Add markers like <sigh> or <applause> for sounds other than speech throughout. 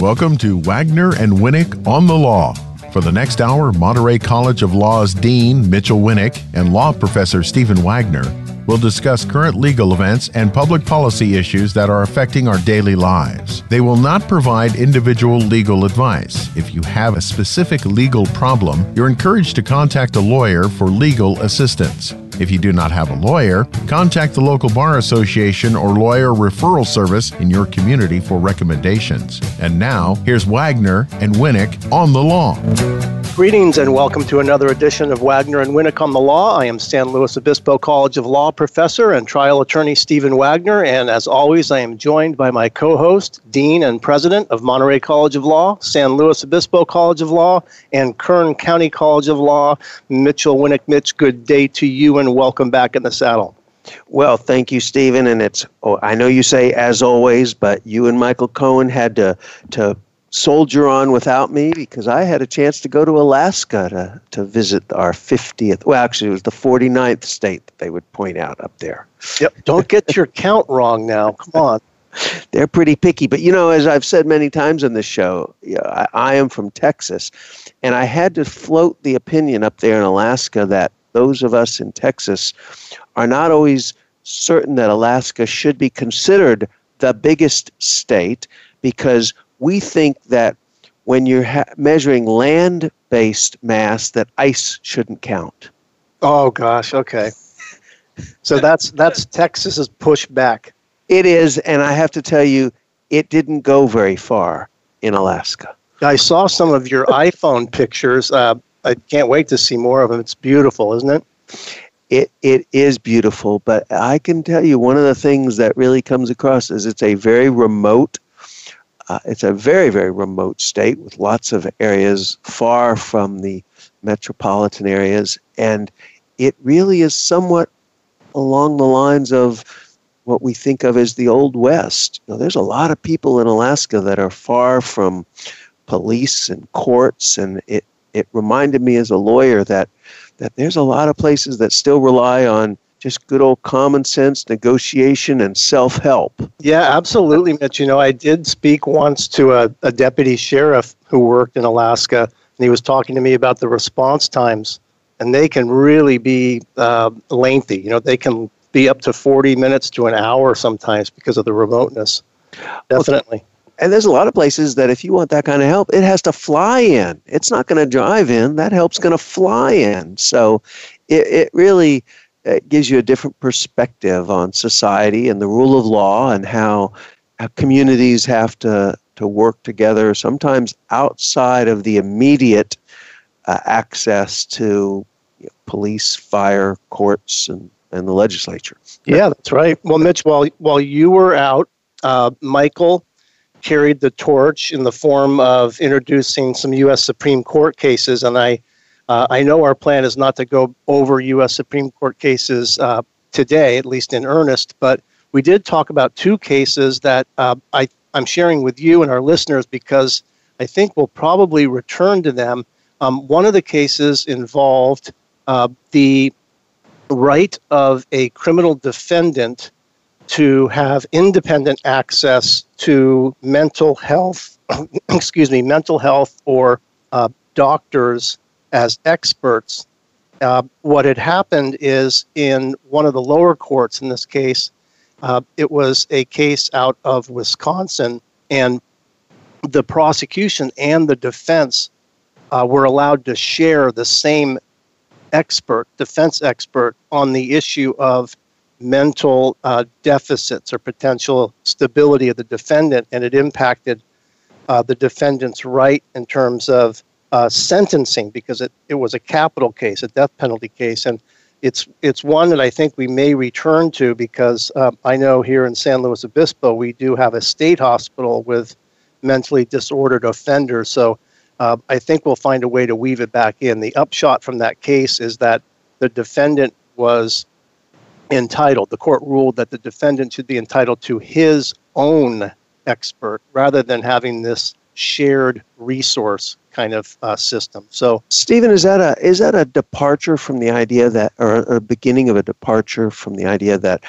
Welcome to Wagner and Winick on the Law. For the next hour, Monterey College of Law's Dean Mitchel Winick and law professor Stephen Wagner will discuss current legal events and public policy issues that are affecting our daily lives. They will not provide individual legal advice. If you have a specific legal problem, you're encouraged to contact a lawyer for legal assistance. If you do not have a lawyer, contact the local bar association or lawyer referral service in your community for recommendations. And now, here's Wagner and Winick on the law. Greetings and welcome to another edition of Wagner and Winick on the Law. I am San Luis Obispo College of Law professor and trial attorney Stephen Wagner, and as always, I am joined by my co host, Dean and President of Monterey College of Law, San Luis Obispo College of Law, and Kern County College of Law, Mitchel Winick. Mitch, good day to you and welcome back in the saddle. Well, thank you, Stephen. And it's oh, I know you say as always, but you and Michael Cohen had to to soldier on without me because I had a chance to go to Alaska to, to visit our 50th. Well, actually, it was the 49th state that they would point out up there. Yep. Don't get your count wrong now. Come on. <laughs> They're pretty picky. But, you know, as I've said many times on this show, I, I am from Texas, and I had to float the opinion up there in Alaska that those of us in Texas are not always certain that Alaska should be considered the biggest state because we think that when you're ha- measuring land-based mass, that ice shouldn't count. Oh gosh, okay. So that's that's Texas's pushback. It is, and I have to tell you, it didn't go very far in Alaska. I saw some of your <laughs> iPhone pictures. Uh, I can't wait to see more of them. It's beautiful, isn't it? It it is beautiful, but I can tell you one of the things that really comes across is it's a very remote uh, it's a very, very remote state with lots of areas far from the metropolitan areas, and it really is somewhat along the lines of what we think of as the Old West. There's a lot of people in Alaska that are far from police and courts, and it, it reminded me as a lawyer that, that there's a lot of places that still rely on just good old common sense, negotiation, and self help. Yeah, absolutely, Mitch. You know, I did speak once to a, a deputy sheriff who worked in Alaska, and he was talking to me about the response times, and they can really be uh, lengthy. You know, they can be up to 40 minutes to an hour sometimes because of the remoteness. Definitely. and there's a lot of places that if you want that kind of help, it has to fly in. It's not going to drive in. That help's going to fly in. So it, it really it gives you a different perspective on society and the rule of law and how, how communities have to, to work together, sometimes outside of the immediate uh, access to you know, police, fire, courts, and, and the legislature. Yeah, that's right. Well, Mitch, while, while you were out, uh, Michael carried the torch in the form of introducing some U.S. Supreme Court cases, and I uh, I know our plan is not to go over U.S. Supreme Court cases uh, today, at least in earnest, but we did talk about two cases that uh, I, I'm sharing with you and our listeners because I think we'll probably return to them. Um, one of the cases involved uh, the right of a criminal defendant to have independent access to mental health, <clears throat> excuse me, mental health or uh, doctors as experts. Uh, what had happened is in one of the lower courts, in this case, uh, it was a case out of Wisconsin, and the prosecution and the defense uh, were allowed to share the same expert, defense expert, on the issue of mental uh, deficits or potential stability of the defendant, and it impacted uh, the defendant's right in terms of uh, sentencing because it, it was a capital case, a death penalty case. And it's it's one that I think we may return to because um, I know here in San Luis Obispo we do have a state hospital with mentally disordered offenders. So uh, I think we'll find a way to weave it back in. The upshot from that case is that the defendant was entitled. The court ruled that the defendant should be entitled to his own expert rather than having this shared resource kind of uh, system. So, Stephen, is that a is that a departure from the idea that, or a beginning of a departure from the idea that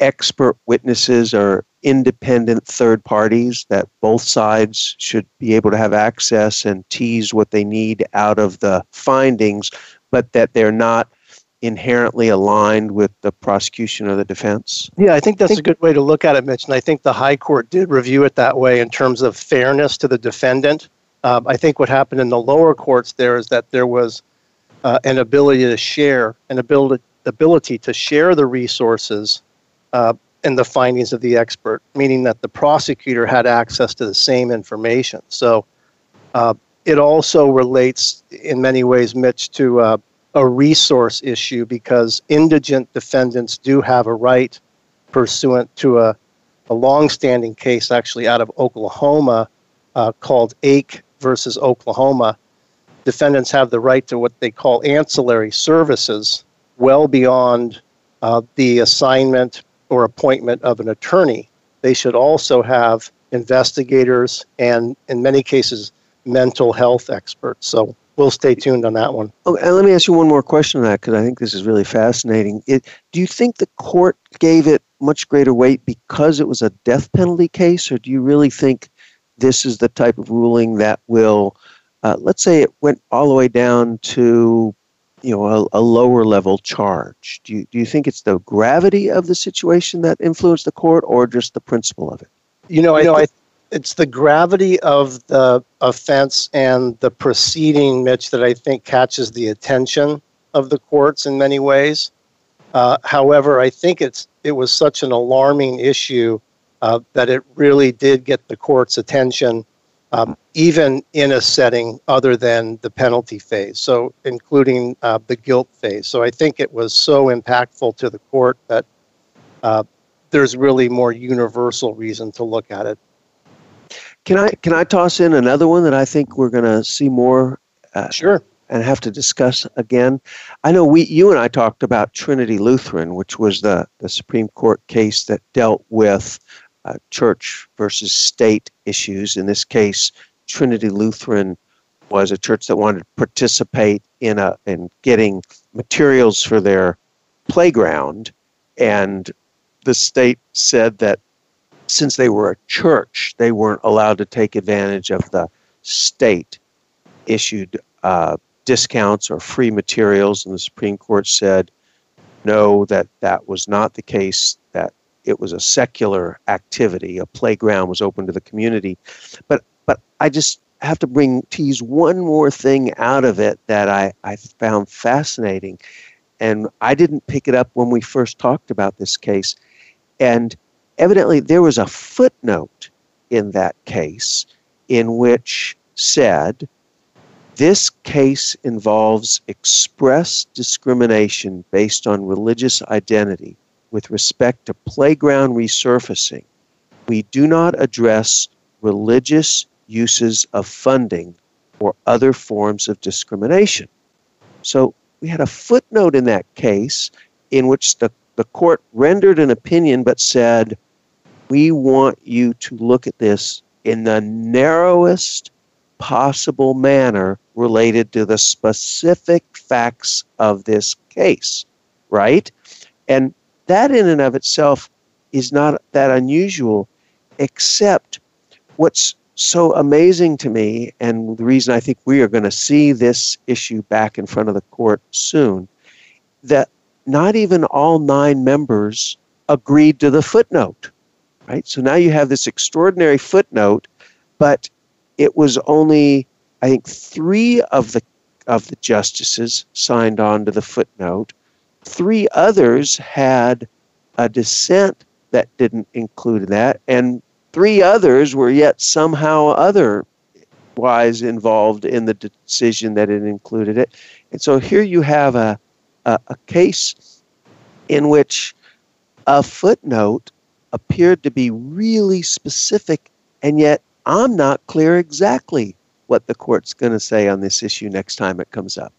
expert witnesses are independent third parties that both sides should be able to have access and tease what they need out of the findings, but that they're not inherently aligned with the prosecution or the defense? Yeah, I think that's a good way to look at it, Mitch. And I think the High Court did review it that way in terms of fairness to the defendant. Um, I think what happened in the lower courts there is that there was uh, an ability to share, an ability, ability to share the resources uh, and the findings of the expert, meaning that the prosecutor had access to the same information. So uh, it also relates in many ways, Mitch, to uh, a resource issue because indigent defendants do have a right pursuant to a, a long-standing case actually out of Oklahoma uh, called Ake versus Oklahoma. Defendants have the right to what they call ancillary services well beyond uh, the assignment or appointment of an attorney. They should also have investigators and, in many cases, mental health experts. So we'll stay tuned on that one. Oh, and let me ask you one more question on that because I think this is really fascinating. It, do you think the court gave it much greater weight because it was a death penalty case, or do you really think this is the type of ruling that will, uh, let's say, it went all the way down to, you know, a, a lower level charge? Do you do you think it's the gravity of the situation that influenced the court, or just the principle of it? You know, I know I it's the gravity of the offense and the proceeding, Mitch, that I think catches the attention of the courts in many ways. Uh, however, I think it's it was such an alarming issue uh, that it really did get the court's attention, um, even in a setting other than the penalty phase, so including uh, the guilt phase. So I think it was so impactful to the court that uh, there's really more universal reason to look at it. Can I can I toss in another one that I think we're going to see more? Uh, sure. And have to discuss again. I know we, you and I talked about Trinity Lutheran, which was the the Supreme Court case that dealt with uh, church versus state issues. In this case, Trinity Lutheran was a church that wanted to participate in a in getting materials for their playground, and the state said that since they were a church, they weren't allowed to take advantage of the state issued uh, discounts or free materials. And the Supreme Court said, no, that that was not the case, it was a secular activity. A playground was open to the community. But, but I just have to bring tease one more thing out of it that I, I found fascinating. And I didn't pick it up when we first talked about this case. And evidently there was a footnote in that case in which said this case involves express discrimination based on religious identity with respect to playground resurfacing. We do not address religious uses of funding or other forms of discrimination. So we had a footnote in that case in which the, the court rendered an opinion but said we want you to look at this in the narrowest possible manner related to the specific facts of this case, right? And that in and of itself is not that unusual, except what's so amazing to me, and the reason I think we are going to see this issue back in front of the court soon, that not even all nine members agreed to the footnote right? So now you have this extraordinary footnote, but it was only, I think, three of the of the justices signed on to the footnote. Three others had a dissent that didn't include that, and three others were yet somehow otherwise involved in the decision that it included it. And so here you have a uh, a case in which a footnote appeared to be really specific, and yet I'm not clear exactly what the court's going to say on this issue next time it comes up.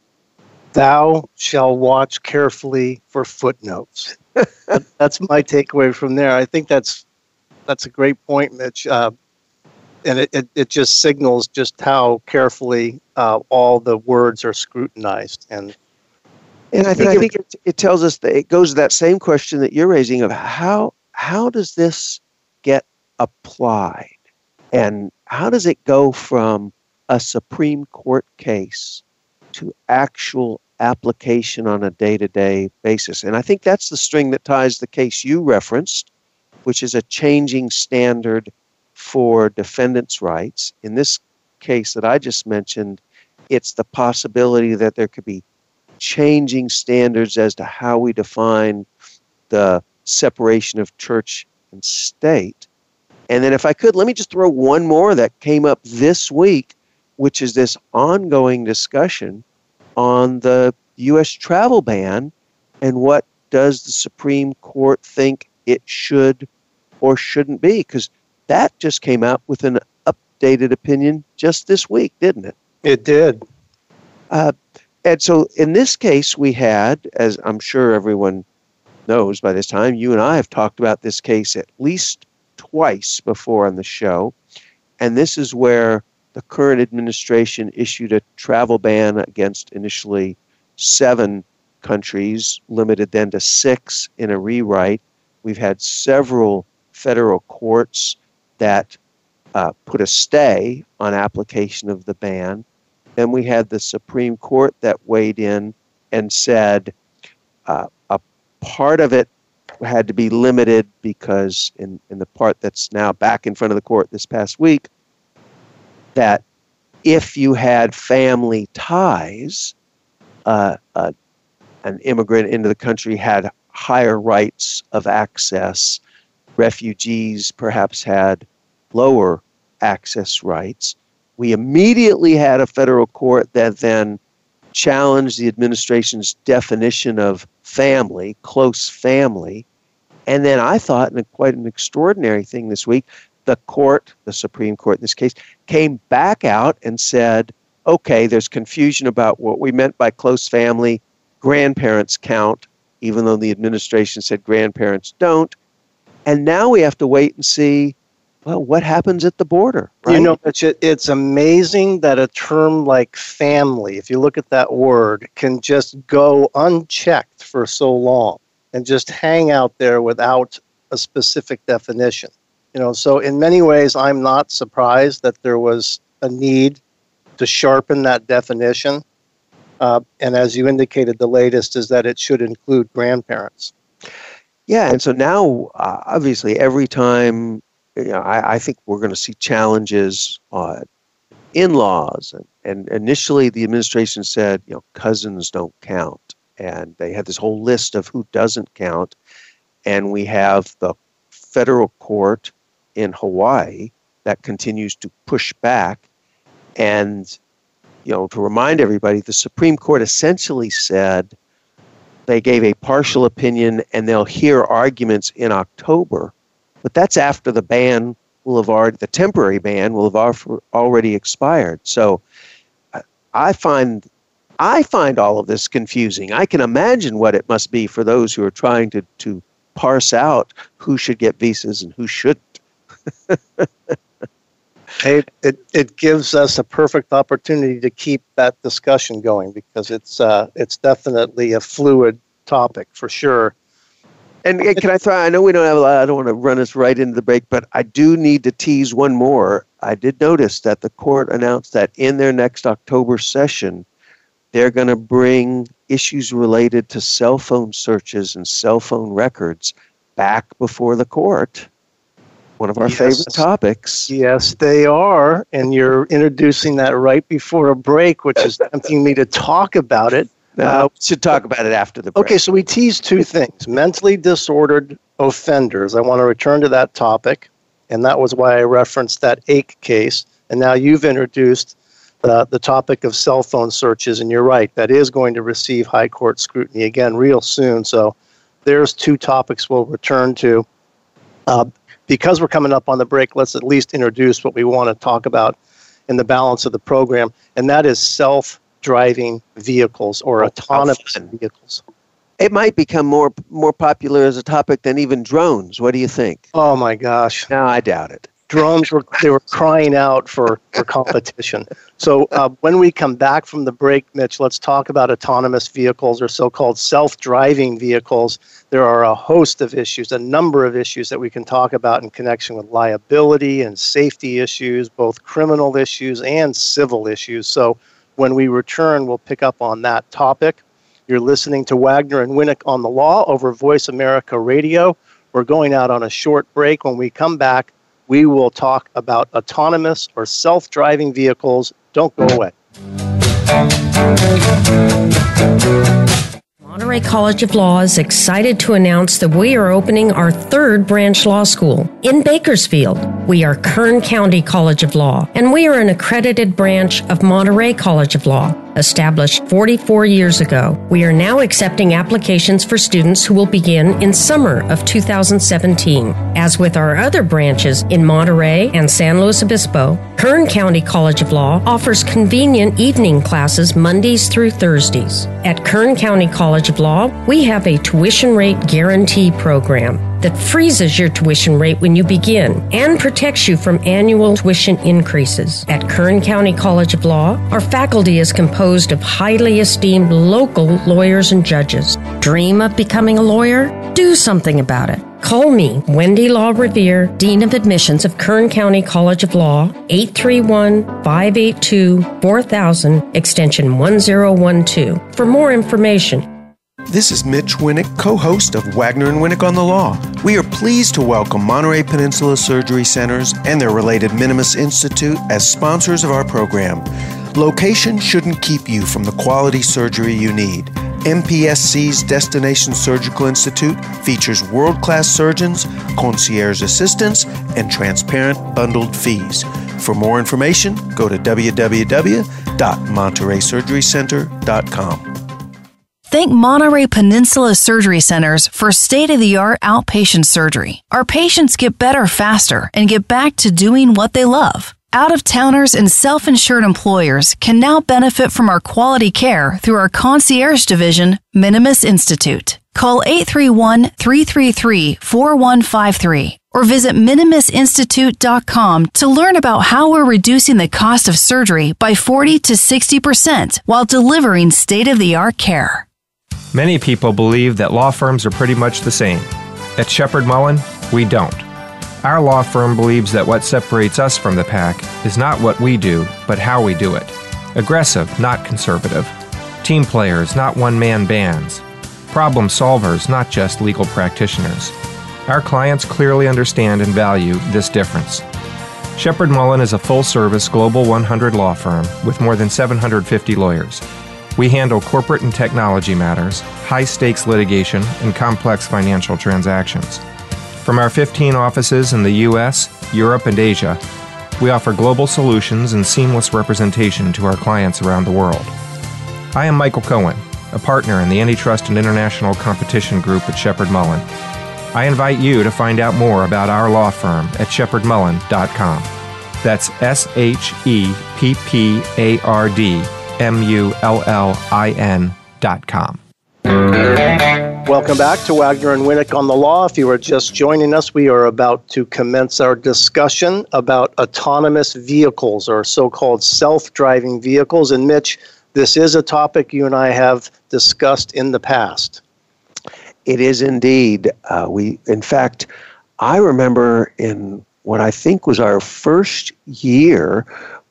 Thou shall watch carefully for footnotes. <laughs> that's my takeaway from there. I think that's that's a great point, Mitch. Uh, and it, it, it, just signals just how carefully uh, all the words are scrutinized and and I think, I think it, it tells us that it goes to that same question that you're raising of how how does this get applied and how does it go from a Supreme Court case to actual application on a day-to-day basis and I think that's the string that ties the case you referenced which is a changing standard for defendants' rights. In this case that I just mentioned, it's the possibility that there could be changing standards as to how we define the separation of church and state. And then, if I could, let me just throw one more that came up this week, which is this ongoing discussion on the U.S. travel ban and what does the Supreme Court think it should or shouldn't be? Because that just came out with an updated opinion just this week, didn't it? It did. Uh, and so in this case, we had, as I'm sure everyone knows by this time, you and I have talked about this case at least twice before on the show. And this is where the current administration issued a travel ban against initially seven countries, limited then to six in a rewrite. We've had several federal courts that uh, put a stay on application of the ban. Then we had the Supreme Court that weighed in and said uh, a part of it had to be limited because, in, in the part that's now back in front of the court this past week, that if you had family ties, uh, uh an immigrant into the country had higher rights of access. Refugees perhaps had lower access rights. We immediately had a federal court that then challenged the administration's definition of family, close family. And then I thought, quite an extraordinary thing this week, the court, the Supreme Court in this case, came back out and said, okay, there's confusion about what we meant by close family. Grandparents count, even though the administration said grandparents don't. And now we have to wait and see well, what happens at the border? Right? You know, it's, it's amazing that a term like family, if you look at that word, can just go unchecked for so long and just hang out there without a specific definition. You know, so in many ways, I'm not surprised that there was a need to sharpen that definition. Uh, and as you indicated, the latest is that it should include grandparents. Yeah, and so now, uh, obviously, every time you know, I, I think we're going to see challenges on in-laws, and, and initially the administration said, you know, cousins don't count, and they had this whole list of who doesn't count, and we have the federal court in Hawaii that continues to push back, and you know, to remind everybody, the Supreme Court essentially said they gave a partial opinion and they'll hear arguments in October but that's after the ban will have already, the temporary ban will have already expired. So uh, I find I find all of this confusing. I can imagine what it must be for those who are trying to, to parse out who should get visas and who shouldn't. It, it, it gives us a perfect opportunity to keep that discussion going because it's, uh, it's definitely a fluid topic for sure. And can I throw? I know we don't have a lot. I don't want to run us right into the break, but I do need to tease one more. I did notice that the court announced that in their next October session, they're going to bring issues related to cell phone searches and cell phone records back before the court. One of our yes. favorite topics. Yes, they are. And you're introducing that right before a break, which is tempting me to talk about it. No, uh, we should talk about it after the break. Okay, so we teased two things mentally disordered offenders. I want to return to that topic, and that was why I referenced that Ake case. And now you've introduced uh, the topic of cell phone searches, and you're right, that is going to receive high court scrutiny again real soon. So there's two topics we'll return to. Uh, because we're coming up on the break, let's at least introduce what we want to talk about in the balance of the program, and that is self driving vehicles or oh, autonomous vehicles. It might become more more popular as a topic than even drones. What do you think? Oh my gosh! No, I doubt it drones were they were crying out for, for competition. So uh, when we come back from the break, Mitch, let's talk about autonomous vehicles or so-called self-driving vehicles. There are a host of issues, a number of issues that we can talk about in connection with liability and safety issues, both criminal issues and civil issues. So when we return, we'll pick up on that topic. You're listening to Wagner and Winick on the Law over Voice America Radio. We're going out on a short break. When we come back, we will talk about autonomous or self driving vehicles. Don't go away. Monterey College of Law is excited to announce that we are opening our third branch law school in Bakersfield. We are Kern County College of Law, and we are an accredited branch of Monterey College of Law established 44 years ago. We are now accepting applications for students who will begin in summer of 2017. As with our other branches in Monterey and San Luis Obispo, Kern County College of Law offers convenient evening classes Mondays through Thursdays. At Kern County College of Law, we have a tuition rate guarantee program that freezes your tuition rate when you begin and protects you from annual tuition increases. At Kern County College of Law, our faculty is composed of highly esteemed local lawyers and judges. Dream of becoming a lawyer? Do something about it. Call me, Wendy Law Revere, Dean of Admissions of Kern County College of Law, 831 582 4000, extension 1012, for more information. This is Mitch Winick, co host of Wagner and Winick on the Law. We are pleased to welcome Monterey Peninsula Surgery Centers and their related Minimus Institute as sponsors of our program. Location shouldn't keep you from the quality surgery you need. MPSC's Destination Surgical Institute features world class surgeons, concierge assistants, and transparent bundled fees. For more information, go to www.montereysurgerycenter.com. Thank Monterey Peninsula Surgery Centers for state of the art outpatient surgery. Our patients get better faster and get back to doing what they love. Out of towners and self insured employers can now benefit from our quality care through our concierge division, Minimus Institute. Call 831 333 4153 or visit minimusinstitute.com to learn about how we're reducing the cost of surgery by 40 to 60% while delivering state of the art care. Many people believe that law firms are pretty much the same. At Sheppard Mullin, we don't. Our law firm believes that what separates us from the pack is not what we do, but how we do it. Aggressive, not conservative. Team players, not one man bands. Problem solvers, not just legal practitioners. Our clients clearly understand and value this difference. Sheppard Mullin is a full service Global 100 law firm with more than 750 lawyers. We handle corporate and technology matters, high stakes litigation, and complex financial transactions. From our 15 offices in the US, Europe, and Asia, we offer global solutions and seamless representation to our clients around the world. I am Michael Cohen, a partner in the Antitrust and International Competition Group at Sheppard Mullin. I invite you to find out more about our law firm at sheppardmullin.com. That's S H E P P A R D M U L L I N dot com. Welcome back to Wagner and Winick on the Law. If you are just joining us, we are about to commence our discussion about autonomous vehicles or so called self driving vehicles. And Mitch, this is a topic you and I have discussed in the past. It is indeed. Uh, we, in fact, I remember in what I think was our first year,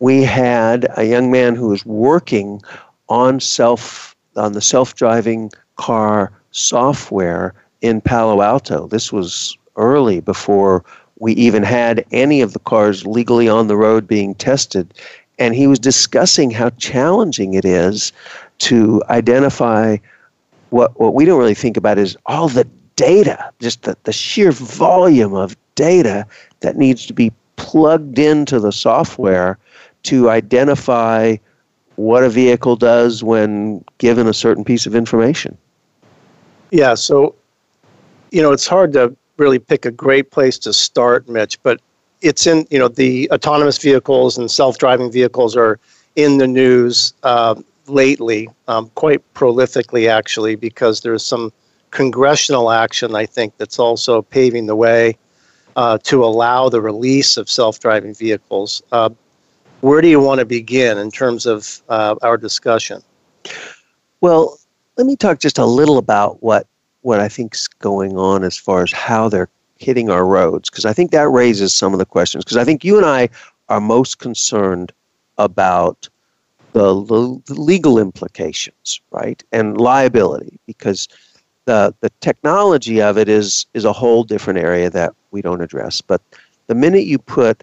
we had a young man who was working on self on the self-driving car software in Palo Alto. This was early before we even had any of the cars legally on the road being tested. And he was discussing how challenging it is to identify what, what we don't really think about is all the data, just the, the sheer volume of data that needs to be plugged into the software to identify what a vehicle does when given a certain piece of information? Yeah, so you know, it's hard to really pick a great place to start, Mitch, but it's in, you know, the autonomous vehicles and self driving vehicles are in the news uh, lately, um, quite prolifically, actually, because there's some congressional action, I think, that's also paving the way uh, to allow the release of self driving vehicles. Uh, where do you want to begin in terms of uh, our discussion? Well, let me talk just a little about what what I think's going on as far as how they're hitting our roads, because I think that raises some of the questions. Because I think you and I are most concerned about the, the legal implications, right, and liability, because the the technology of it is is a whole different area that we don't address. But the minute you put,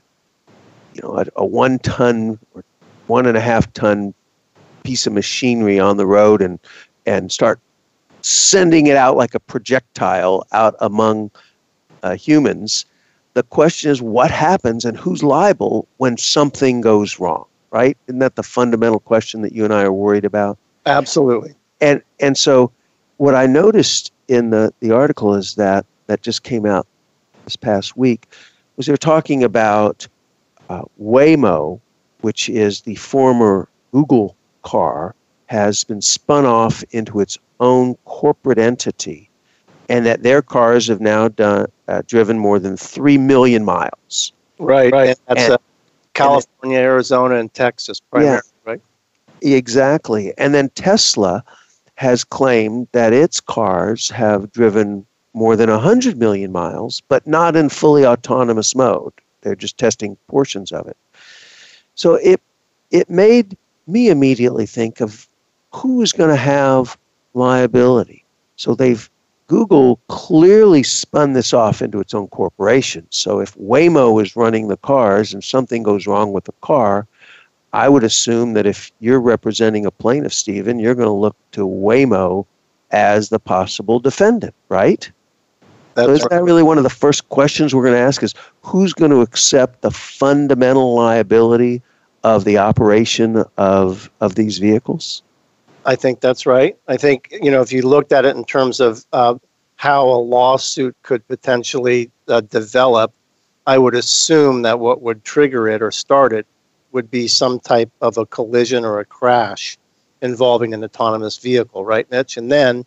you know, a, a one ton or one and a half ton piece of machinery on the road and and start sending it out like a projectile out among uh, humans. The question is what happens and who's liable when something goes wrong, right? Isn't that the fundamental question that you and I are worried about? Absolutely. And and so what I noticed in the, the article is that that just came out this past week was they're talking about uh, Waymo, which is the former Google car, has been spun off into its own corporate entity, and that their cars have now done uh, driven more than three million miles. Right, right. That's and, uh, California, and, Arizona, and Texas, primarily, yeah, right? Exactly. And then Tesla has claimed that its cars have driven more than 100 million miles, but not in fully autonomous mode. They're just testing portions of it. So it it made me immediately think of who is going to have liability. So they've Google clearly spun this off into its own corporation. So if Waymo is running the cars and something goes wrong with the car, I would assume that if you're representing a plaintiff, Stephen, you're going to look to Waymo as the possible defendant, right? That's so is that really one of the first questions we're going to ask is who's going to accept the fundamental liability of the operation of, of these vehicles? I think that's right. I think you know if you looked at it in terms of uh, how a lawsuit could potentially uh, develop, I would assume that what would trigger it or start it would be some type of a collision or a crash involving an autonomous vehicle, right, Mitch? And then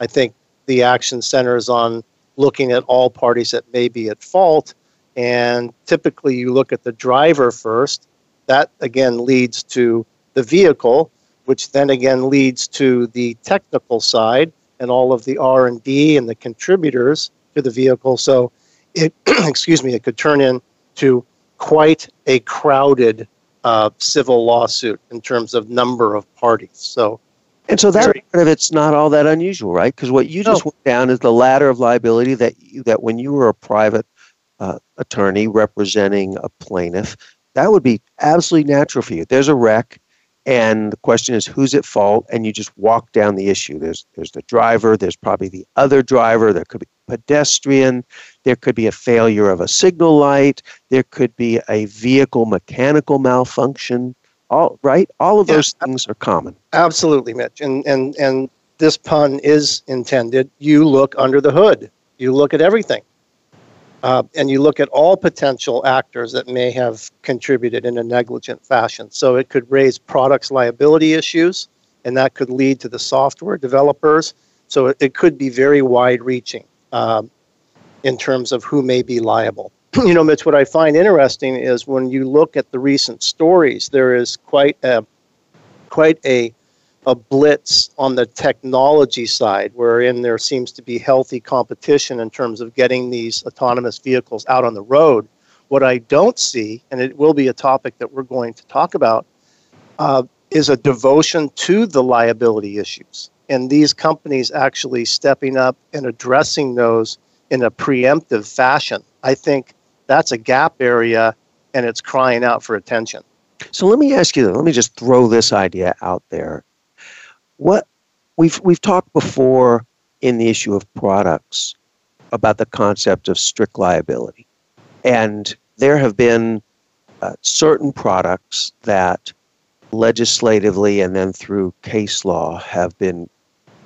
I think the action centers on looking at all parties that may be at fault. And typically, you look at the driver first. That again leads to the vehicle which then again leads to the technical side and all of the R&D and the contributors to the vehicle. So it, <clears throat> excuse me, it could turn into quite a crowded uh, civil lawsuit in terms of number of parties. So, and so that part of it's not all that unusual, right? Because what you just no. went down is the ladder of liability that you, that when you were a private uh, attorney representing a plaintiff, that would be absolutely natural for you. There's a wreck and the question is who's at fault and you just walk down the issue there's there's the driver there's probably the other driver there could be pedestrian there could be a failure of a signal light there could be a vehicle mechanical malfunction all right? All of yeah, those things are common. Absolutely mitch. And and and this pun is intended. You look under the hood. You look at everything. Uh, and you look at all potential actors that may have contributed in a negligent fashion. So it could raise products liability issues, and that could lead to the software developers. So it, it could be very wide reaching um, in terms of who may be liable. <clears throat> you know, Mitch, what I find interesting is when you look at the recent stories, there is quite a quite a a blitz on the technology side, wherein there seems to be healthy competition in terms of getting these autonomous vehicles out on the road. What I don't see, and it will be a topic that we're going to talk about, uh, is a devotion to the liability issues. And these companies actually stepping up and addressing those in a preemptive fashion. I think that's a gap area and it's crying out for attention. So let me ask you, let me just throw this idea out there what we've we've talked before in the issue of products about the concept of strict liability, and there have been uh, certain products that legislatively and then through case law have been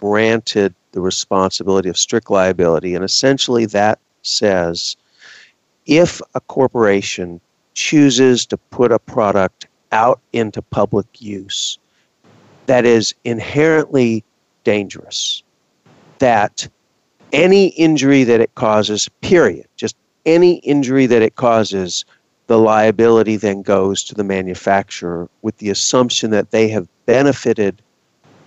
granted the responsibility of strict liability. And essentially, that says if a corporation chooses to put a product out into public use that is inherently dangerous, that any injury that it causes, period, just any injury that it causes, the liability then goes to the manufacturer with the assumption that they have benefited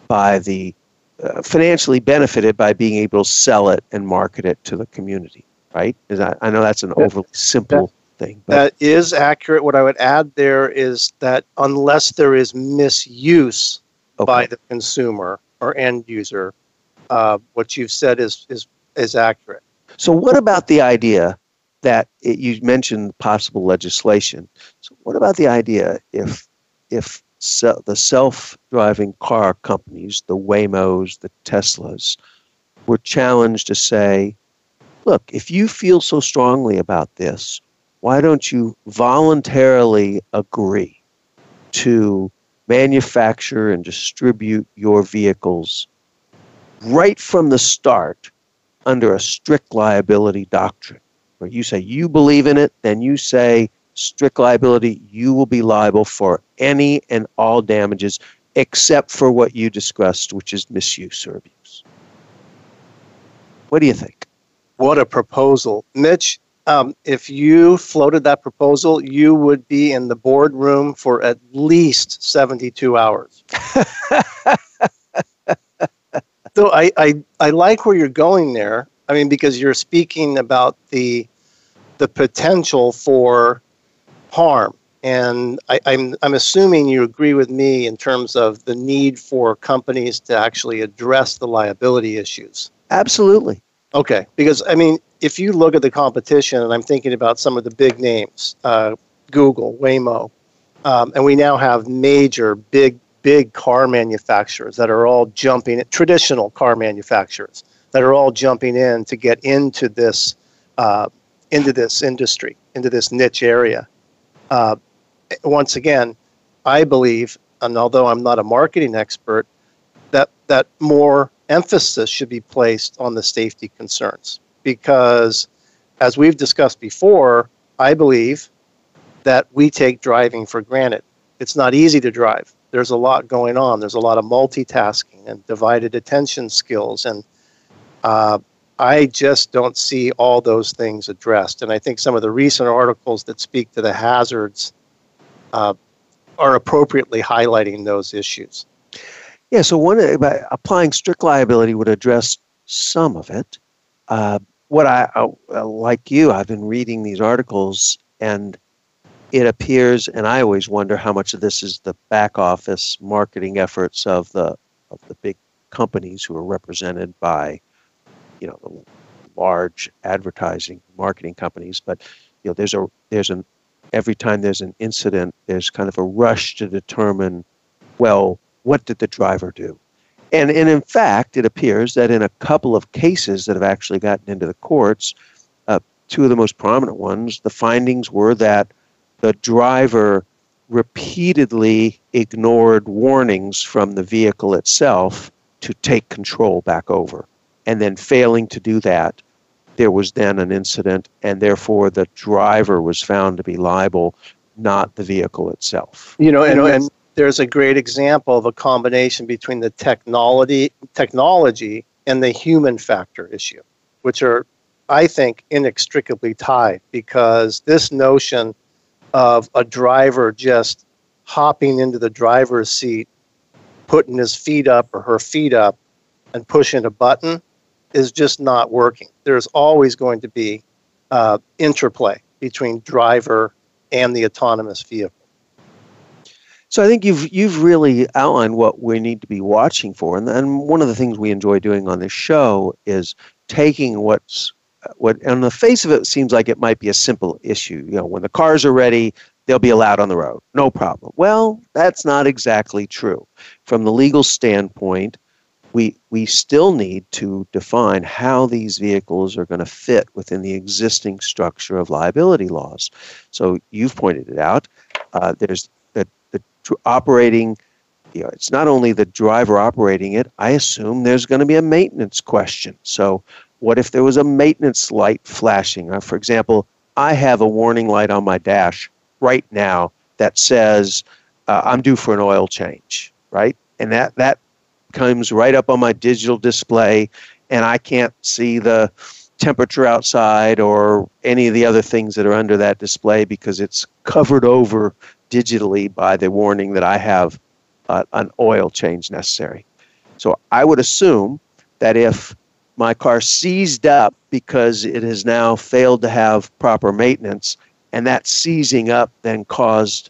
by the uh, financially benefited by being able to sell it and market it to the community, right? I know that's an overly simple that, thing. But. That is accurate. What I would add there is that unless there is misuse okay. by the consumer or end user, uh, what you've said is, is, is accurate. So, what about the idea that it, you mentioned possible legislation? So, what about the idea if if se- the self-driving car companies, the Waymos, the Teslas, were challenged to say, "Look, if you feel so strongly about this, why don't you voluntarily agree to manufacture and distribute your vehicles right from the start under a strict liability doctrine, where you say you believe in it, then you say strict liability, you will be liable for any and all damages except for what you discussed, which is misuse or abuse. What do you think? What a proposal. Mitch, um, if you floated that proposal, you would be in the boardroom for at least 72 hours. <laughs> so I, I, I like where you're going there. I mean, because you're speaking about the the potential for harm. And I, I'm, I'm assuming you agree with me in terms of the need for companies to actually address the liability issues. Absolutely. Okay, because I mean, if you look at the competition, and I'm thinking about some of the big names, uh, Google, Waymo, um, and we now have major, big, big car manufacturers that are all jumping, traditional car manufacturers that are all jumping in to get into this, uh, into this industry, into this niche area. Uh, once again, I believe, and although I'm not a marketing expert, that that more emphasis should be placed on the safety concerns because, as we've discussed before, I believe that we take driving for granted. It's not easy to drive. There's a lot going on. There's a lot of multitasking and divided attention skills, and uh, I just don't see all those things addressed. And I think some of the recent articles that speak to the hazards uh, are appropriately highlighting those issues. Yeah, so one by applying strict liability would address some of it. Uh, what I uh, like you, I've been reading these articles, and it appears, and I always wonder how much of this is the back office marketing efforts of the of the big companies who are represented by, you know, the large advertising marketing companies. But you know, there's a there's an every time there's an incident, there's kind of a rush to determine, well, what did the driver do? And, and in fact, it appears that in a couple of cases that have actually gotten into the courts, uh, two of the most prominent ones, the findings were that the driver repeatedly ignored warnings from the vehicle itself to take control back over. And then failing to do that, there was then an incident, and therefore the driver was found to be liable, not the vehicle itself. You know, and, and there's a great example of a combination between the technology technology and the human factor issue, which are, I think, inextricably tied because this notion of a driver just hopping into the driver's seat, putting his feet up or her feet up, and pushing a button is just not working. There's always going to be uh, interplay between driver and the autonomous vehicle. So I think you've you've really outlined what we need to be watching for, and, and one of the things we enjoy doing on this show is taking what's what on the face of it seems like it might be a simple issue. You know, when the cars are ready, they'll be allowed on the road, no problem. Well, that's not exactly true. From the legal standpoint, we we still need to define how these vehicles are going to fit within the existing structure of liability laws. So you've pointed it out. Uh, there's the, the operating. You know, it's not only the driver operating it. I assume there's going to be a maintenance question. So, what if there was a maintenance light flashing? Uh, for example, I have a warning light on my dash right now that says uh, I'm due for an oil change, right? And that that comes right up on my digital display, and I can't see the temperature outside or any of the other things that are under that display because it's covered over digitally by the warning that I have uh, an oil change necessary. So I would assume that if my car seized up because it has now failed to have proper maintenance, and that seizing up then caused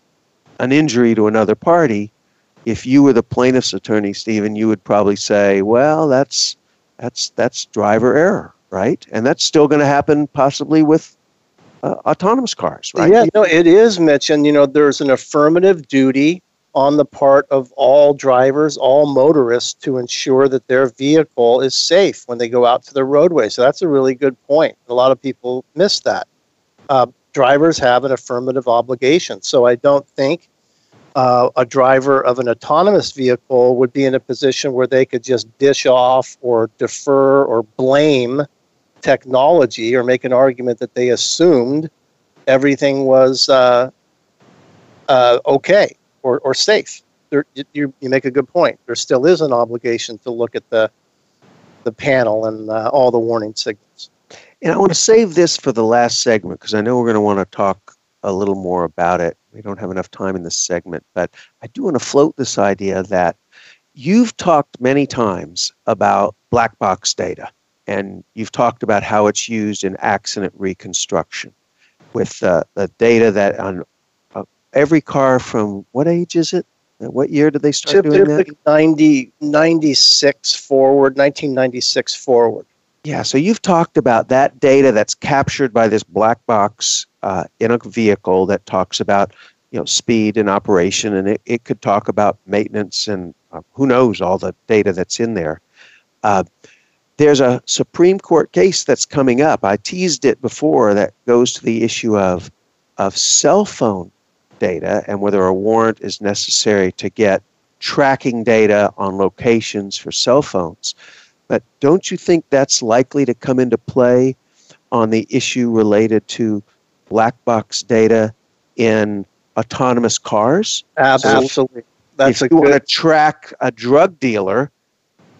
an injury to another party, if you were the plaintiff's attorney, Stephen, you would probably say, "Well, that's that's that's driver error, right?" And that's still going to happen possibly with uh, autonomous cars, right? Yeah, you know, it is, and you know, there's an affirmative duty on the part of all drivers, all motorists, to ensure that their vehicle is safe when they go out to the roadway. So that's a really good point. A lot of people miss that. Uh, drivers have an affirmative obligation. So I don't think uh, a driver of an autonomous vehicle would be in a position where they could just dish off or defer or blame technology or make an argument that they assumed everything was uh, uh, okay or, or safe. There, you, you make a good point. There still is an obligation to look at the the panel and uh, all the warning signals. And I want to save this for the last segment because I know we're going to want to talk a little more about it. We don't have enough time in this segment, but I do want to float this idea that you've talked many times about black box data and you've talked about how it's used in accident reconstruction with uh, the data that on uh, every car from what age is it? What year did they start doing that? 90, 96 forward, 1996 forward. Yeah, so you've talked about that data that's captured by this black box uh, in a vehicle that talks about you know speed and operation, and it, it could talk about maintenance and uh, who knows all the data that's in there. There's a Supreme Court case that's coming up. I teased it before that goes to the issue of of cell phone data and whether a warrant is necessary to get tracking data on locations for cell phones. But don't you think that's likely to come into play on the issue related to black box data in autonomous cars? Absolutely. That's if you want to track a drug dealer,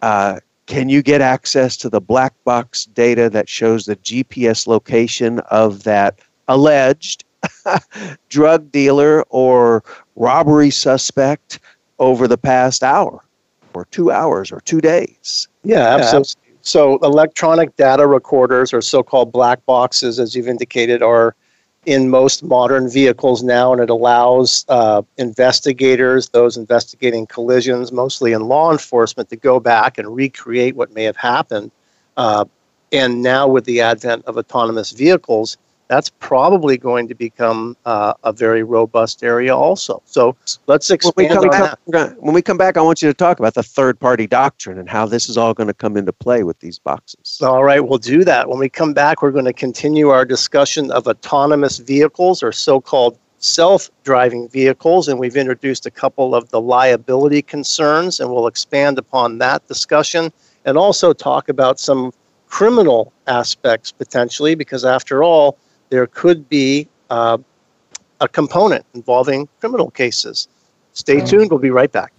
uh, can you get access to the black box data that shows the GPS location of that alleged <laughs> drug dealer or robbery suspect over the past hour? or two hours or two days. Yeah, absolutely. So electronic data recorders or so-called black boxes, as you've indicated, are in most modern vehicles now, and it allows uh, investigators, those investigating collisions, mostly in law enforcement, to go back and recreate what may have happened. Uh, and now, with the advent of autonomous vehicles, that's probably going to become uh, a very robust area also. So let's expand when we, come, back, when we come back, I want you to talk about the third party doctrine and how this is all going to come into play with these boxes. All right, we'll do that. When we come back, we're going to continue our discussion of autonomous vehicles or so called self driving vehicles, and we've introduced a couple of the liability concerns, and we'll expand upon that discussion and also talk about some criminal aspects potentially, because after all, there could be uh, a component involving criminal cases. Stay mm. tuned. We'll be right back.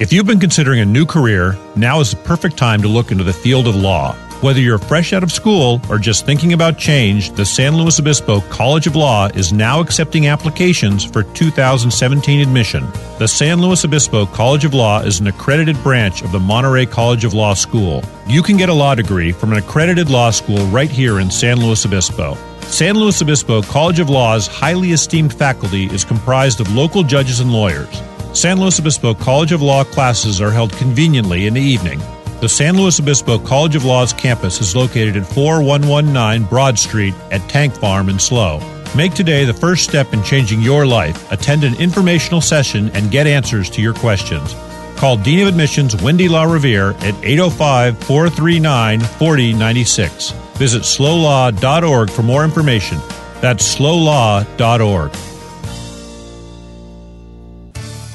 If you've been considering a new career, now is the perfect time to look into the field of law. Whether you're fresh out of school or just thinking about change, the San Luis Obispo College of Law is now accepting applications for 2017 admission. The San Luis Obispo College of Law is an accredited branch of the Monterey College of Law School. You can get a law degree from an accredited law school right here in San Luis Obispo. San Luis Obispo College of Law's highly esteemed faculty is comprised of local judges and lawyers. San Luis Obispo College of Law classes are held conveniently in the evening. The San Luis Obispo College of Law's campus is located at 4119 Broad Street at Tank Farm in SLO. Make today the first step in changing your life. Attend an informational session and get answers to your questions. Call Dean of Admissions Wendy La Revere at 805 439 4096. Visit slolaw.org for more information. That's slolaw.org.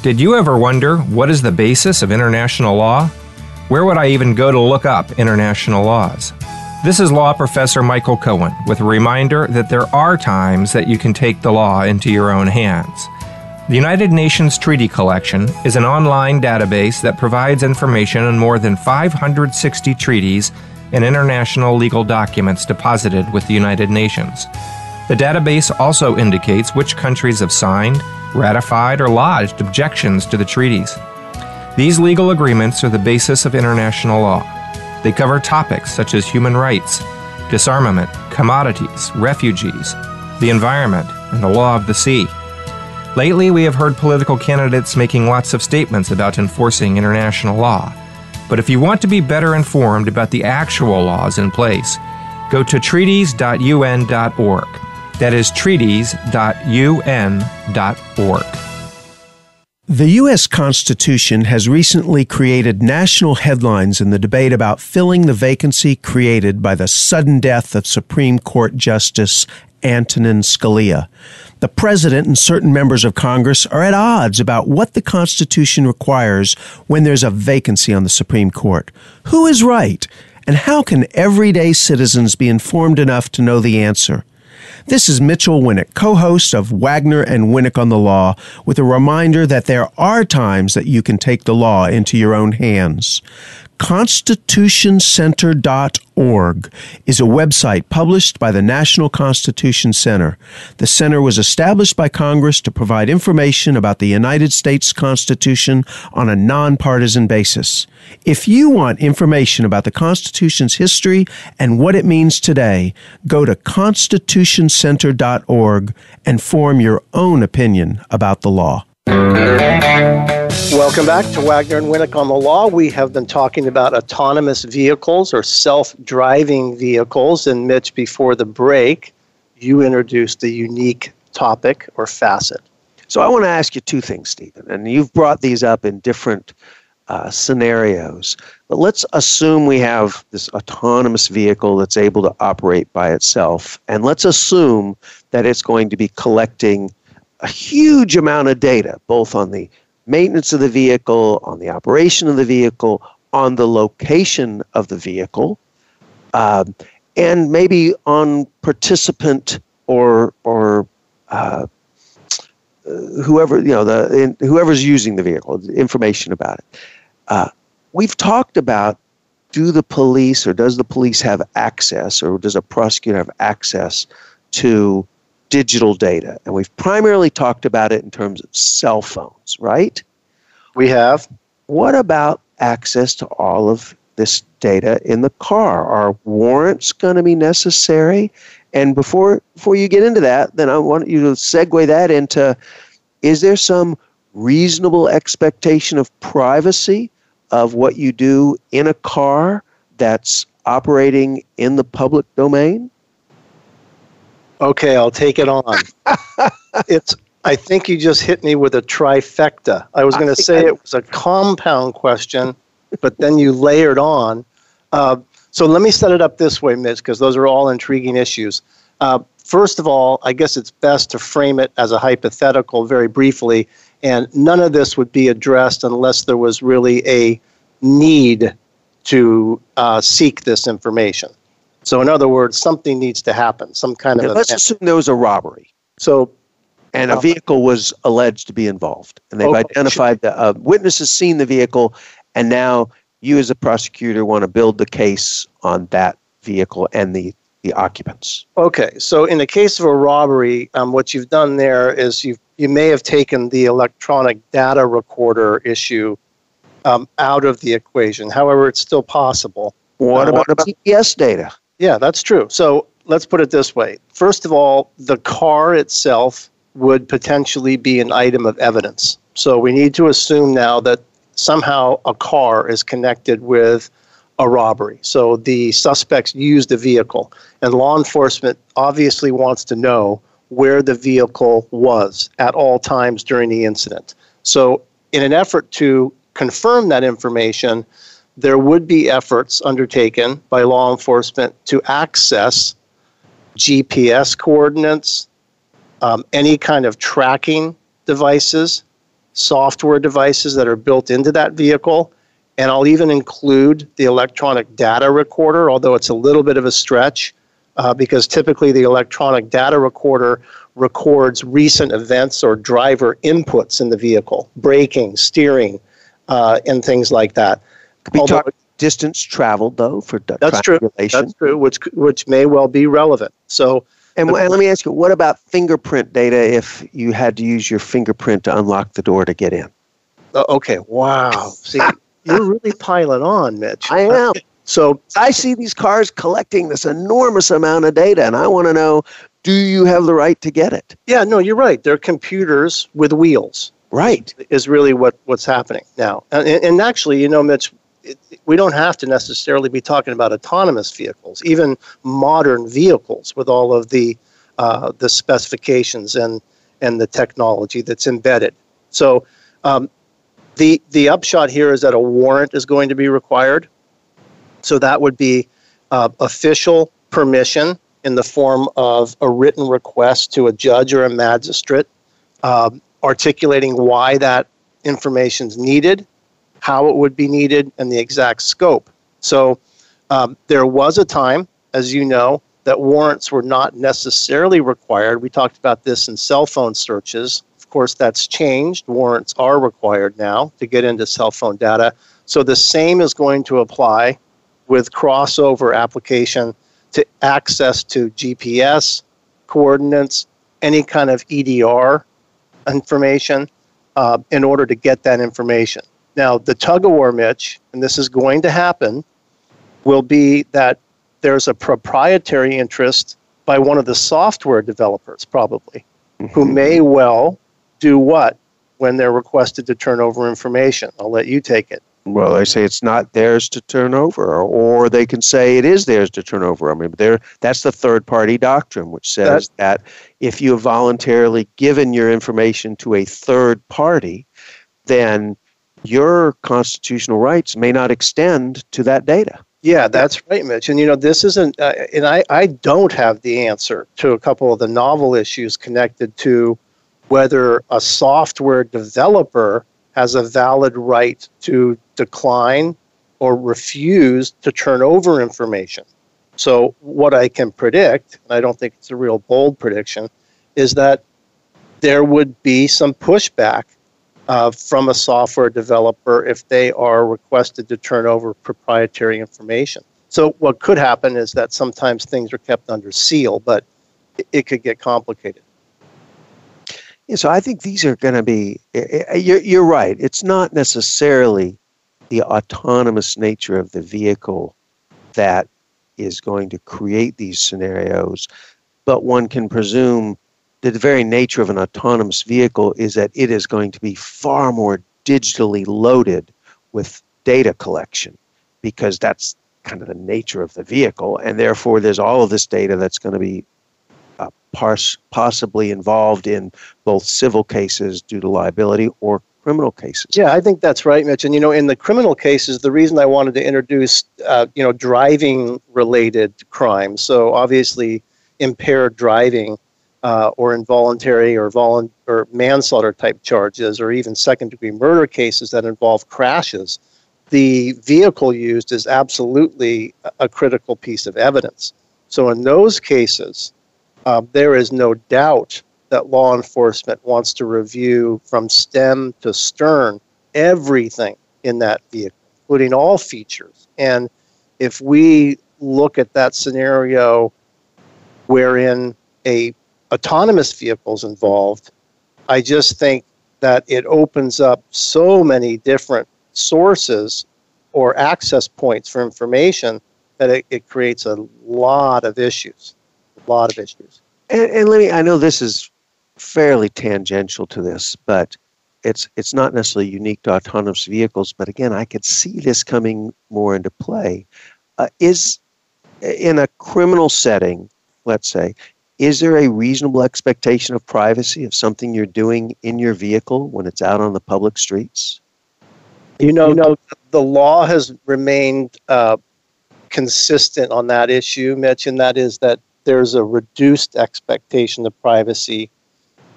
Did you ever wonder what is the basis of international law? Where would I even go to look up international laws? This is law professor Michael Cohen with a reminder that there are times that you can take the law into your own hands. The United Nations Treaty Collection is an online database that provides information on more than 560 treaties and international legal documents deposited with the United Nations. The database also indicates which countries have signed, ratified, or lodged objections to the treaties. These legal agreements are the basis of international law. They cover topics such as human rights, disarmament, commodities, refugees, the environment, and the law of the sea. Lately, we have heard political candidates making lots of statements about enforcing international law. But if you want to be better informed about the actual laws in place, go to treaties.un.org. That is treaties.un.org. The U.S. Constitution has recently created national headlines in the debate about filling the vacancy created by the sudden death of Supreme Court Justice Antonin Scalia. The President and certain members of Congress are at odds about what the Constitution requires when there's a vacancy on the Supreme Court. Who is right? And how can everyday citizens be informed enough to know the answer? This is Mitchel Winick, co host of Wagner and Winick on the Law, with a reminder that there are times that you can take the law into your own hands. ConstitutionCenter.org is a website published by the National Constitution Center. The center was established by Congress to provide information about the United States Constitution on a nonpartisan basis. If you want information about the Constitution's history and what it means today, go to ConstitutionCenter.org and form your own opinion about the law. Welcome back to Wagner and Winick on the Law. We have been talking about autonomous vehicles or self driving vehicles. And Mitch, before the break, you introduced the unique topic or facet. So I want to ask you two things, Stephen. And you've brought these up in different uh, scenarios. But let's assume we have this autonomous vehicle that's able to operate by itself. And let's assume that it's going to be collecting a huge amount of data, both on the maintenance of the vehicle, on the operation of the vehicle, on the location of the vehicle, uh, and maybe on participant or or uh, whoever you know the in, whoever's using the vehicle, information about it. Uh, we've talked about do the police or does the police have access or does a prosecutor have access to digital data. And we've primarily talked about it in terms of cell phones, right? We have. What about access to all of this data in the car? Are warrants going to be necessary? And before before you get into that, then I want you to segue that into is there some reasonable expectation of privacy of what you do in a car that's operating in the public domain? Okay, I'll take it on. <laughs> it's. I think you just hit me with a trifecta. I was going to say it was a compound question, <laughs> but then you layered on. Uh, so let me set it up this way, Mitch, because those are all intriguing issues. Uh, first of all, I guess it's best to frame it as a hypothetical very briefly, and none of this would be addressed unless there was really a need to uh, seek this information. So, in other words, something needs to happen, some kind of. let's assume there was a robbery. So, and a vehicle was alleged to be involved, and they've identified the uh, witnesses seen the vehicle, and now you, as a prosecutor, want to build the case on that vehicle and the the occupants. Okay, so in the case of a robbery, um, what you've done there is you you may have taken the electronic data recorder issue um, out of the equation. However, it's still possible. What uh, about GPS data? Yeah, that's true. So let's put it this way. First of all, the car itself would potentially be an item of evidence. So we need to assume now that somehow a car is connected with a robbery. So the suspects used the vehicle, and law enforcement obviously wants to know where the vehicle was at all times during the incident. So, in an effort to confirm that information, there would be efforts undertaken by law enforcement to access GPS coordinates, um, any kind of tracking devices, software devices that are built into that vehicle. And I'll even include the electronic data recorder, although it's a little bit of a stretch uh, because typically the electronic data recorder records recent events or driver inputs in the vehicle, braking, steering, uh, and things like that. We Although, talk distance traveled though for that's true. That's true, which which may well be relevant. So. And, and let me ask you, what about fingerprint data if you had to use your fingerprint to unlock the door to get in? Uh, okay, wow. See, <laughs> you're really piling on, Mitch. I am. <laughs> So I see these cars collecting this enormous amount of data, and I want to know do you have the right to get it? Yeah, no, you're right. They're computers with wheels. Right. Is really what, what's happening now. And, and actually, you know, Mitch, it, we don't have to necessarily be talking about autonomous vehicles, even modern vehicles with all of the uh, the specifications and and the technology that's embedded. So um, the the upshot here is that a warrant is going to be required. So that would be uh, official permission in the form of a written request to a judge or a magistrate, um, articulating why that information is needed how it would be needed, and the exact scope. So um, there was a time, as you know, that warrants were not necessarily required. We talked about this in cell phone searches. Of course, that's changed. Warrants are required now to get into cell phone data. So the same is going to apply with crossover application to access to GPS coordinates, any kind of EDR information uh, in order to get that information. Now, the tug of war, Mitch, and this is going to happen, will be that there's a proprietary interest by one of the software developers, probably, mm-hmm. who may well do what when they're requested to turn over information. I'll let you take it. Well, they say it's not theirs to turn over, or they can say it is theirs to turn over. I mean, that's the third party doctrine, which says that, that if you have voluntarily given your information to a third party, then your constitutional rights may not extend to that data. Yeah, that's right, Mitch. And you know, this isn't, uh, and I, I don't have the answer to a couple of the novel issues connected to whether a software developer has a valid right to decline or refuse to turn over information. So, what I can predict, and I don't think it's a real bold prediction, is that there would be some pushback uh, from a software developer if they are requested to turn over proprietary information. So, what could happen is that sometimes things are kept under seal, but it, could get complicated. Yeah, so I think these are going to be. Eh, eh, eh, you're, you're right. It's not necessarily the autonomous nature of the vehicle that is going to create these scenarios, but one can presume the very nature of an autonomous vehicle is that it is going to be far more digitally loaded with data collection because that's kind of the nature of the vehicle. And therefore, there's all of this data that's going to be uh, pars- possibly involved in both civil cases due to liability or criminal cases. Yeah, I think that's right, Mitch. And you know, in the criminal cases, the reason I wanted to introduce, uh, you know, driving-related crimes. So obviously, impaired driving uh, or involuntary or, volu- or manslaughter type charges, or even second degree murder cases that involve crashes, the vehicle used is absolutely a critical piece of evidence. So, in those cases, uh, there is no doubt that law enforcement wants to review from stem to stern everything in that vehicle, including all features. And if we look at that scenario wherein a autonomous vehicles involved, I just think that it opens up so many different sources or access points for information that it, it creates a lot of issues. A lot of issues. And, and let me, I know this is fairly tangential to this, but it's it's not necessarily unique to autonomous vehicles, but again, I could see this coming more into play. Uh, is in a criminal setting, let's say, is there a reasonable expectation of privacy of something you're doing in your vehicle when it's out on the public streets? You know, you know the law has remained uh, consistent on that issue, Mitch, and that is that there's a reduced expectation of privacy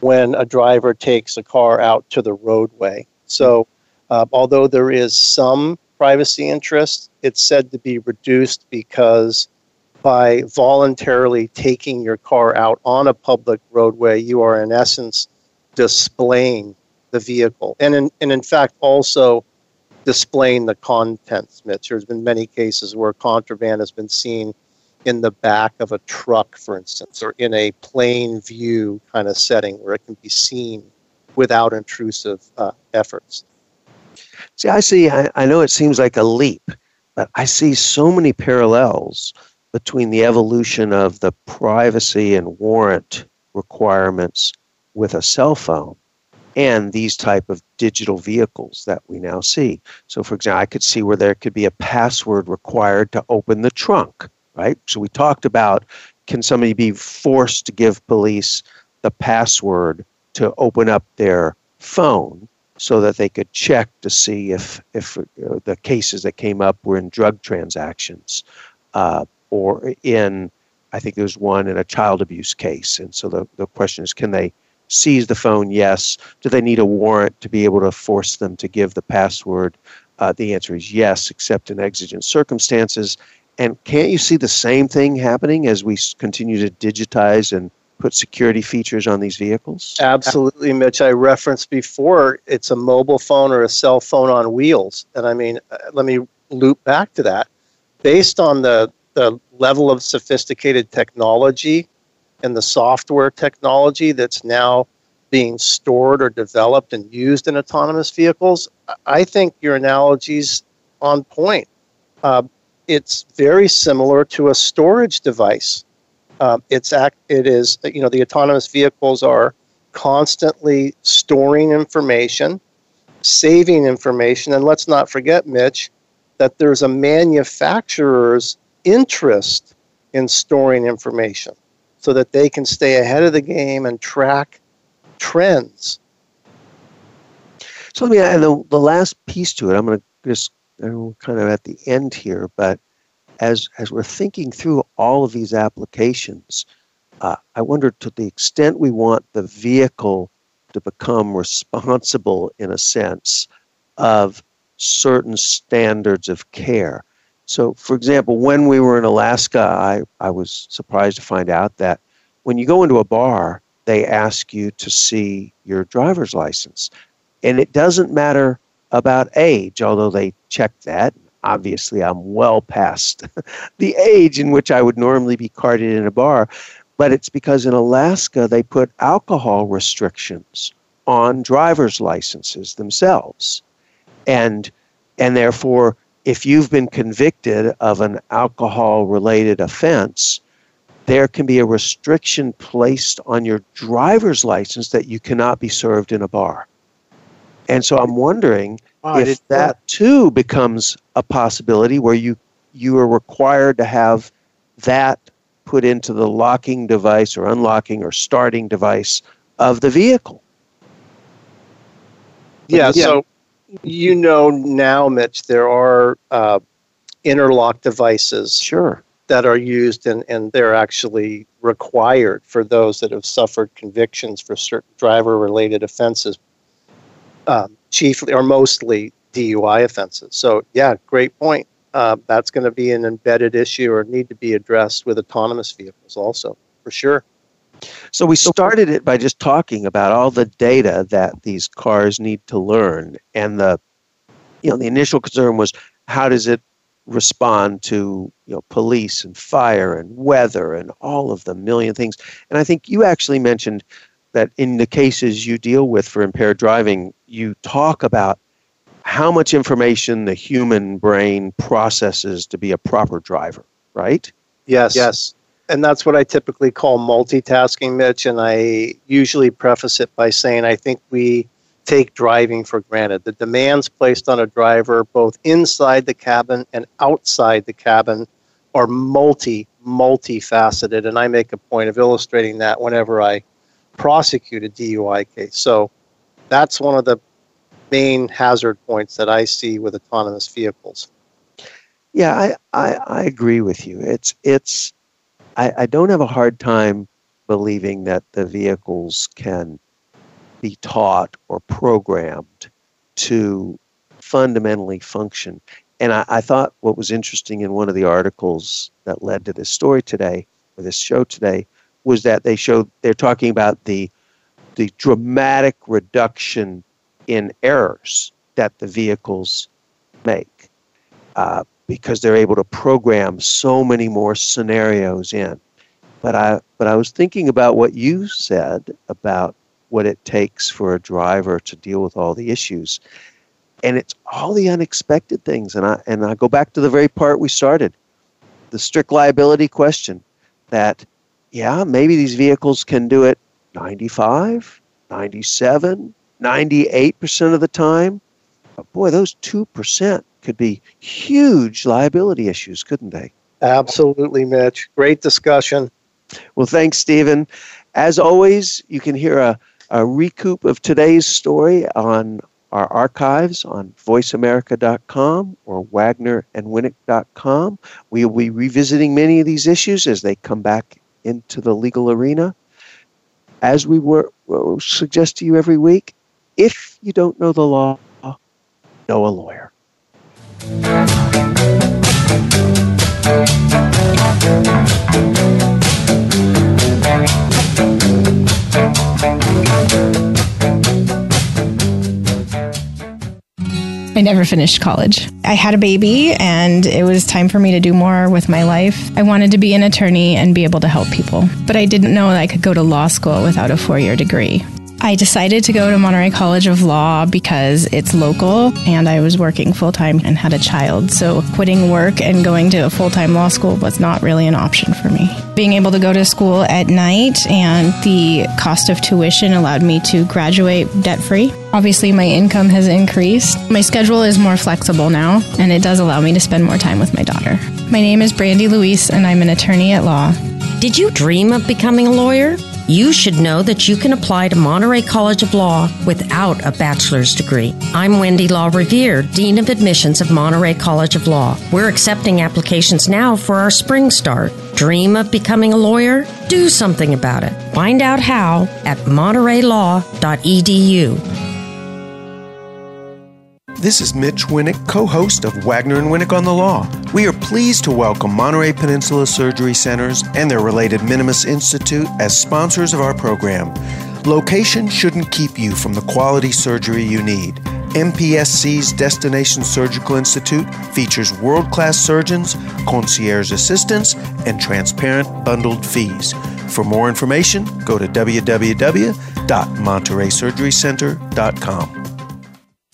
when a driver takes a car out to the roadway. So, uh, although there is some privacy interest, it's said to be reduced because by voluntarily taking your car out on a public roadway, you are in essence displaying the vehicle. And in, and in fact, also displaying the contents, Mitch. There's been many cases where contraband has been seen in the back of a truck, for instance, or in a plain view kind of setting where it can be seen without intrusive uh, efforts. See, I see, I, I know it seems like a leap, but I see so many parallels between the evolution of the privacy and warrant requirements with a cell phone and these type of digital vehicles that we now see. So for example, I could see where there could be a password required to open the trunk, right? So we talked about can somebody be forced to give police the password to open up their phone so that they could check to see if if uh, the cases that came up were in drug transactions uh, or in I think there's one in a child abuse case. And so the, the question is can they seize the phone? Yes. Do they need a warrant to be able to force them to give the password? Uh, the answer is yes, except in exigent circumstances. And can't you see the same thing happening as we continue to digitize and put security features on these vehicles? Absolutely, Mitch. I referenced before it's a mobile phone or a cell phone on wheels. And I mean, uh, let me loop back to that. Based on the, the level of sophisticated technology and the software technology that's now being stored or developed and used in autonomous vehicles, I think your analogy's on point. Uh, it's very similar to a storage device. Uh, it's act, it is you know the autonomous vehicles are constantly storing information, saving information, and let's not forget, Mitch, that there's a manufacturer's interest in storing information so that they can stay ahead of the game and track trends. So let me add the, the last piece to it. I'm going to just I'm kind of at the end here, but as as we're thinking through all of these applications, uh, I wonder to the extent we want the vehicle to become responsible in a sense of certain standards of care. So, for example, when we were in Alaska, I, I was surprised to find out that when you go into a bar, they ask you to see your driver's license. And it doesn't matter about age, although they check that. Obviously, I'm well past <laughs> the age in which I would normally be carded in a bar. But it's because in Alaska, they put alcohol restrictions on driver's licenses themselves. And, and therefore, if you've been convicted of an alcohol related offense, there can be a restriction placed on your driver's license that you cannot be served in a bar. And so I'm wondering oh, if that too becomes a possibility where you you are required to have that put into the locking device or unlocking or starting device of the vehicle. Yeah, yeah. so you know now, Mitch, there are uh, interlock devices. Sure. That are used and, and they're actually required for those that have suffered convictions for certain driver related offenses, um, chiefly or mostly DUI offenses. So, yeah, great point. Uh, that's going to be an embedded issue or need to be addressed with autonomous vehicles also, for sure. So we started it by just talking about all the data that these cars need to learn, and the you know the initial concern was how does it respond to you know police and fire and weather and all of the million things. And I think you actually mentioned that in the cases you deal with for impaired driving, you talk about how much information the human brain processes to be a proper driver, right? Yes. Yes and that's what I typically call multitasking, Mitch. And I usually preface it by saying I think we take driving for granted. The demands placed on a driver, both inside the cabin and outside the cabin, are multi, multifaceted. And I make a point of illustrating that whenever I prosecute a DUI case. So that's one of the main hazard points that I see with autonomous vehicles. Yeah, I, I, I agree with you. It's it's I, I don't have a hard time believing that the vehicles can be taught or programmed to fundamentally function. And I, I, thought what was interesting in one of the articles that led to this story today, or this show today, was that they showed they're talking about the the dramatic reduction in errors that the vehicles make uh, because they're able to program so many more scenarios in. But I but I was thinking about what you said about what it takes for a driver to deal with all the issues. And it's all the unexpected things. And I and I go back to the very part we started. The strict liability question that yeah, maybe these vehicles can do it 95, 97, 98% of the time. But boy, those 2% could be huge liability issues, couldn't they? Absolutely, Mitch. Great discussion. Well, thanks, Stephen. As always, you can hear a a recoup of today's story on our archives on voiceamerica.com or wagnerandwinick.com. We will be revisiting many of these issues as they come back into the legal arena. As we were, suggest to you every week, if you don't know the law, know a lawyer. I never finished college. I had a baby and it was time for me to do more with my life. I wanted to be an attorney and be able to help people, but I didn't know that I could go to law school without a four year degree. I decided to go to Monterey College of Law because it's local and I was working full time and had a child. So quitting work and going to a full time law school was not really an option for me. Being able to go to school at night and the cost of tuition allowed me to graduate debt free. Obviously, my income has increased. My schedule is more flexible now, and it does allow me to spend more time with my daughter. My name is Brandy Luis, and I'm an attorney at law. Did you dream of becoming a lawyer? You should know that you can apply to Monterey College of Law without a bachelor's degree. I'm Wendy Law Revere, Dean of Admissions of Monterey College of Law. We're accepting applications now for our spring start. Dream of becoming a lawyer? Do something about it. Find out how at montereylaw.edu. This is Mitch Winick, co host of Wagner and Winick on the Law. We are pleased to welcome Monterey Peninsula Surgery Centers and their related Minimus Institute as sponsors of our program. Location shouldn't keep you from the quality surgery you need. MPSC's Destination Surgical Institute features world class surgeons, concierge assistants, and transparent bundled fees. For more information, go to www.montereysurgerycenter.com.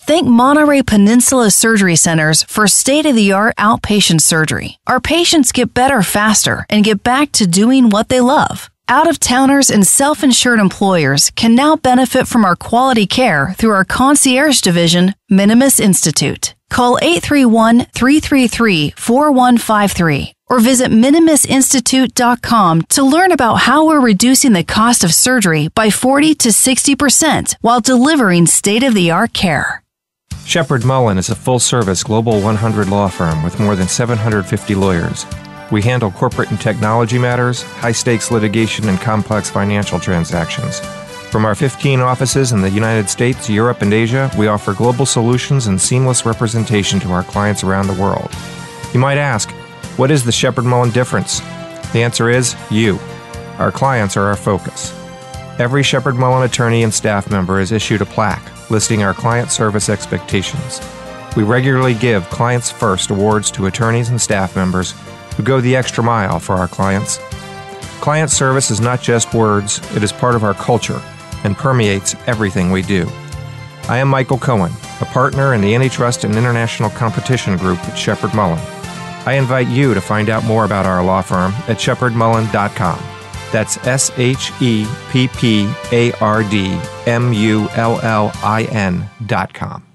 Thank Monterey Peninsula Surgery Centers for state of the art outpatient surgery. Our patients get better faster and get back to doing what they love. Out of towners and self insured employers can now benefit from our quality care through our concierge division, Minimus Institute. Call 831 333 4153 or visit minimusinstitute.com to learn about how we're reducing the cost of surgery by 40 to 60% while delivering state of the art care. Sheppard Mullin is a full service Global 100 law firm with more than 750 lawyers. We handle corporate and technology matters, high stakes litigation, and complex financial transactions. From our 15 offices in the United States, Europe, and Asia, we offer global solutions and seamless representation to our clients around the world. You might ask, what is the Sheppard Mullin difference? The answer is you. Our clients are our focus. Every Sheppard Mullin attorney and staff member is issued a plaque listing our client service expectations. We regularly give Clients First awards to attorneys and staff members who go the extra mile for our clients. Client service is not just words, it is part of our culture and permeates everything we do. I am Michael Cohen, a partner in the Antitrust and International Competition Group at Sheppard Mullin. I invite you to find out more about our law firm at sheppardmullin.com. That's S H E P P A R D M U L L I N dot com.